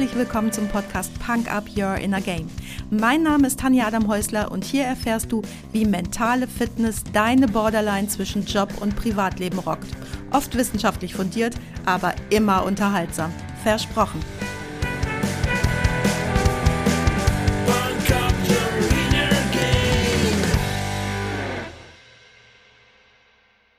herzlich willkommen zum Podcast Punk Up Your Inner Game. Mein Name ist Tanja Adam Häusler und hier erfährst du, wie mentale Fitness deine Borderline zwischen Job und Privatleben rockt. Oft wissenschaftlich fundiert, aber immer unterhaltsam. Versprochen.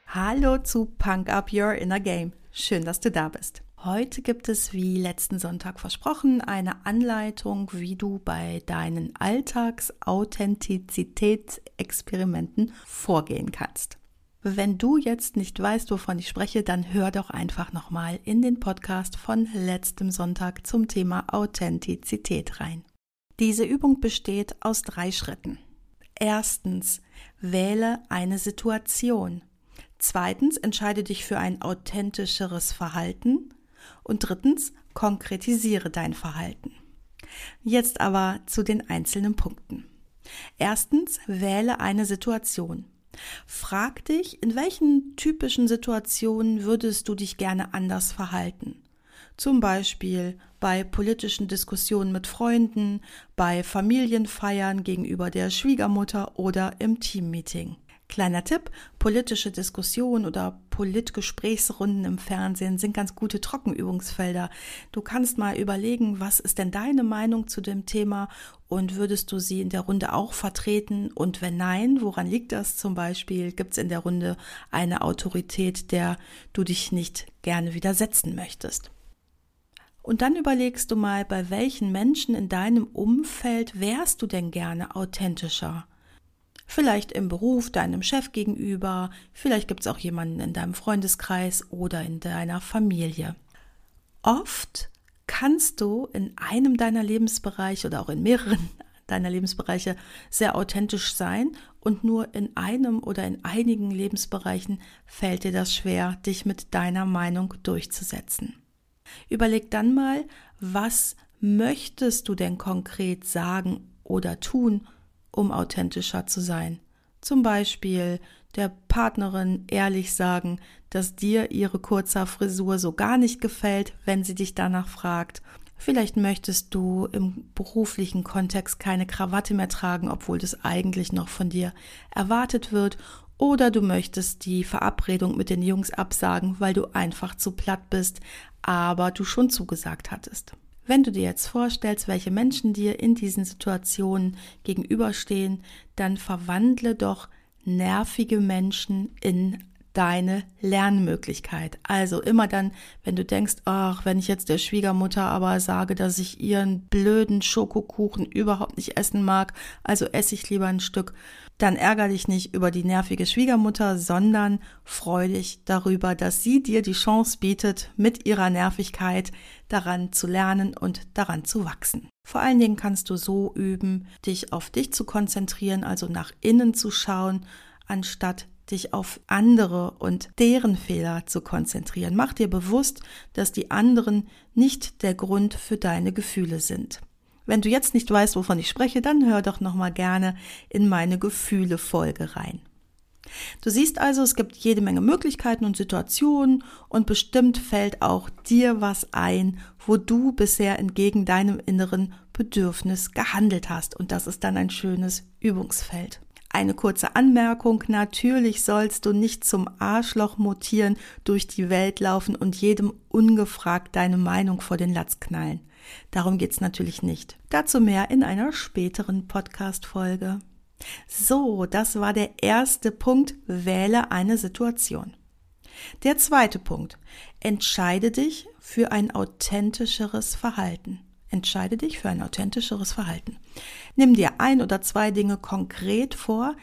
Hallo zu Punk Up Your Inner Game. Schön, dass du da bist. Heute gibt es, wie letzten Sonntag versprochen, eine Anleitung, wie du bei deinen Alltagsauthentizitätsexperimenten vorgehen kannst. Wenn du jetzt nicht weißt, wovon ich spreche, dann hör doch einfach nochmal in den Podcast von letztem Sonntag zum Thema Authentizität rein. Diese Übung besteht aus drei Schritten. Erstens, wähle eine Situation. Zweitens, entscheide dich für ein authentischeres Verhalten. Und drittens, konkretisiere dein Verhalten. Jetzt aber zu den einzelnen Punkten. Erstens, wähle eine Situation. Frag dich, in welchen typischen Situationen würdest du dich gerne anders verhalten? Zum Beispiel bei politischen Diskussionen mit Freunden, bei Familienfeiern gegenüber der Schwiegermutter oder im Teammeeting. Kleiner Tipp, politische Diskussionen oder Politgesprächsrunden im Fernsehen sind ganz gute Trockenübungsfelder. Du kannst mal überlegen, was ist denn deine Meinung zu dem Thema und würdest du sie in der Runde auch vertreten? Und wenn nein, woran liegt das zum Beispiel? Gibt es in der Runde eine Autorität, der du dich nicht gerne widersetzen möchtest? Und dann überlegst du mal, bei welchen Menschen in deinem Umfeld wärst du denn gerne authentischer? Vielleicht im Beruf deinem Chef gegenüber, vielleicht gibt es auch jemanden in deinem Freundeskreis oder in deiner Familie. Oft kannst du in einem deiner Lebensbereiche oder auch in mehreren deiner Lebensbereiche sehr authentisch sein und nur in einem oder in einigen Lebensbereichen fällt dir das schwer, dich mit deiner Meinung durchzusetzen. Überleg dann mal, was möchtest du denn konkret sagen oder tun, um authentischer zu sein. Zum Beispiel der Partnerin ehrlich sagen, dass dir ihre kurzer Frisur so gar nicht gefällt, wenn sie dich danach fragt. Vielleicht möchtest du im beruflichen Kontext keine Krawatte mehr tragen, obwohl das eigentlich noch von dir erwartet wird. Oder du möchtest die Verabredung mit den Jungs absagen, weil du einfach zu platt bist, aber du schon zugesagt hattest. Wenn du dir jetzt vorstellst, welche Menschen dir in diesen Situationen gegenüberstehen, dann verwandle doch nervige Menschen in deine Lernmöglichkeit. Also immer dann, wenn du denkst, ach, wenn ich jetzt der Schwiegermutter aber sage, dass ich ihren blöden Schokokuchen überhaupt nicht essen mag, also esse ich lieber ein Stück, dann ärger dich nicht über die nervige Schwiegermutter, sondern freu dich darüber, dass sie dir die Chance bietet, mit ihrer Nervigkeit daran zu lernen und daran zu wachsen. Vor allen Dingen kannst du so üben, dich auf dich zu konzentrieren, also nach innen zu schauen, anstatt dich auf andere und deren Fehler zu konzentrieren. Mach dir bewusst, dass die anderen nicht der Grund für deine Gefühle sind. Wenn du jetzt nicht weißt, wovon ich spreche, dann hör doch noch mal gerne in meine Gefühle Folge rein. Du siehst also, es gibt jede Menge Möglichkeiten und Situationen und bestimmt fällt auch dir was ein, wo du bisher entgegen deinem inneren Bedürfnis gehandelt hast und das ist dann ein schönes Übungsfeld. Eine kurze Anmerkung, natürlich sollst du nicht zum Arschloch mutieren, durch die Welt laufen und jedem ungefragt deine Meinung vor den Latz knallen. Darum geht's natürlich nicht. Dazu mehr in einer späteren Podcast-Folge. So, das war der erste Punkt. Wähle eine Situation. Der zweite Punkt. Entscheide dich für ein authentischeres Verhalten. Entscheide dich für ein authentischeres Verhalten. Nimm dir ein oder zwei Dinge konkret vor,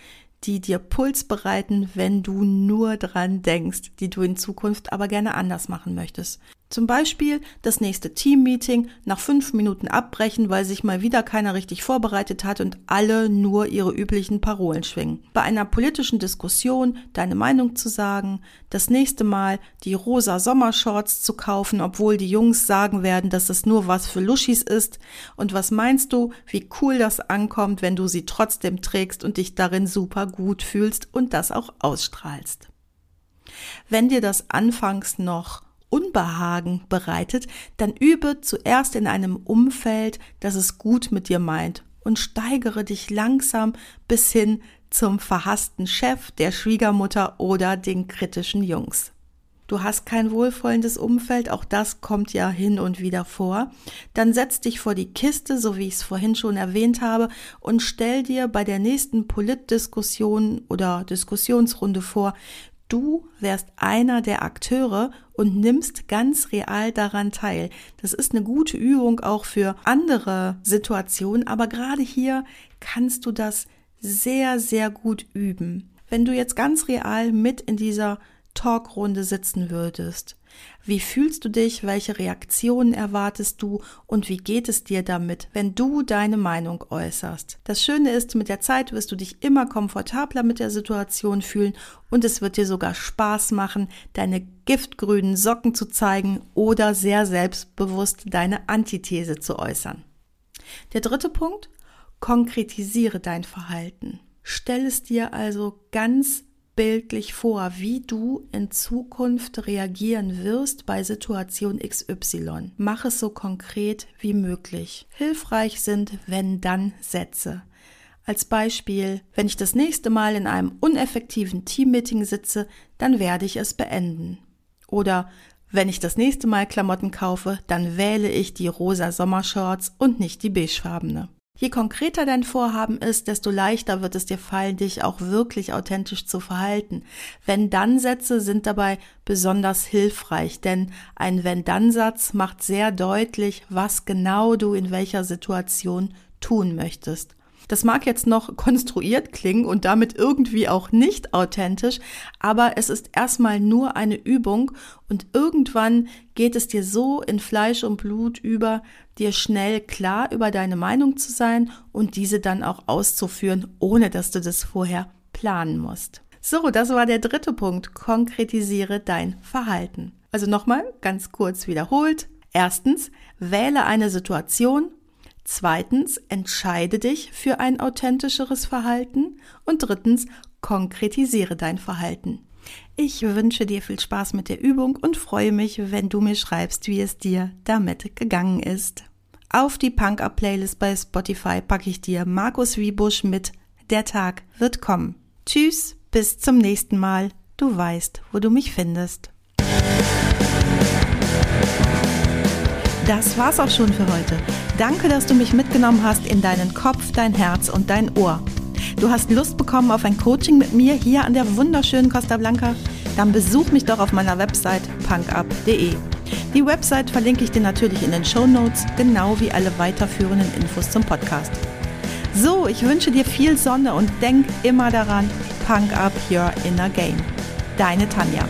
die dir Puls bereiten, wenn du nur dran denkst, die du in Zukunft aber gerne anders machen möchtest. Zum Beispiel das nächste Teammeeting nach fünf Minuten abbrechen, weil sich mal wieder keiner richtig vorbereitet hat und alle nur ihre üblichen Parolen schwingen. Bei einer politischen Diskussion deine Meinung zu sagen, das nächste Mal die rosa Sommershorts zu kaufen, obwohl die Jungs sagen werden, dass es nur was für Luschis ist. Und was meinst du, wie cool das ankommt, wenn du sie trotzdem trägst und dich darin super gut fühlst und das auch ausstrahlst. Wenn dir das anfangs noch Unbehagen bereitet, dann übe zuerst in einem Umfeld, das es gut mit dir meint und steigere dich langsam bis hin zum verhassten Chef, der Schwiegermutter oder den kritischen Jungs. Du hast kein wohlvollendes Umfeld, auch das kommt ja hin und wieder vor. Dann setz dich vor die Kiste, so wie ich es vorhin schon erwähnt habe, und stell dir bei der nächsten Politdiskussion oder Diskussionsrunde vor, du wärst einer der Akteure und nimmst ganz real daran teil. Das ist eine gute Übung auch für andere Situationen, aber gerade hier kannst du das sehr, sehr gut üben. Wenn du jetzt ganz real mit in dieser Talkrunde sitzen würdest. Wie fühlst du dich? Welche Reaktionen erwartest du? Und wie geht es dir damit, wenn du deine Meinung äußerst? Das Schöne ist, mit der Zeit wirst du dich immer komfortabler mit der Situation fühlen und es wird dir sogar Spaß machen, deine giftgrünen Socken zu zeigen oder sehr selbstbewusst deine Antithese zu äußern. Der dritte Punkt, konkretisiere dein Verhalten. Stell es dir also ganz bildlich vor, wie du in Zukunft reagieren wirst bei Situation XY. Mach es so konkret wie möglich. Hilfreich sind wenn-dann-Sätze. Als Beispiel, wenn ich das nächste Mal in einem uneffektiven Teammeeting sitze, dann werde ich es beenden. Oder wenn ich das nächste Mal Klamotten kaufe, dann wähle ich die rosa Sommershorts und nicht die beigefarbene. Je konkreter dein Vorhaben ist, desto leichter wird es dir fallen, dich auch wirklich authentisch zu verhalten. Wenn-Dann-Sätze sind dabei besonders hilfreich, denn ein Wenn-Dann-Satz macht sehr deutlich, was genau du in welcher Situation tun möchtest. Das mag jetzt noch konstruiert klingen und damit irgendwie auch nicht authentisch, aber es ist erstmal nur eine Übung und irgendwann geht es dir so in Fleisch und Blut über, dir schnell klar über deine Meinung zu sein und diese dann auch auszuführen, ohne dass du das vorher planen musst. So, das war der dritte Punkt. Konkretisiere dein Verhalten. Also nochmal ganz kurz wiederholt. Erstens, wähle eine Situation, Zweitens, entscheide dich für ein authentischeres Verhalten. Und drittens, konkretisiere dein Verhalten. Ich wünsche dir viel Spaß mit der Übung und freue mich, wenn du mir schreibst, wie es dir damit gegangen ist. Auf die Punk-Up-Playlist bei Spotify packe ich dir Markus Wiebusch mit Der Tag wird kommen. Tschüss, bis zum nächsten Mal. Du weißt, wo du mich findest. Das war's auch schon für heute. Danke, dass du mich mitgenommen hast in deinen Kopf, dein Herz und dein Ohr. Du hast Lust bekommen auf ein Coaching mit mir hier an der wunderschönen Costa Blanca? Dann besuch mich doch auf meiner Website punkup.de. Die Website verlinke ich dir natürlich in den Show Notes, genau wie alle weiterführenden Infos zum Podcast. So, ich wünsche dir viel Sonne und denk immer daran, Punk Up Your Inner Game. Deine Tanja.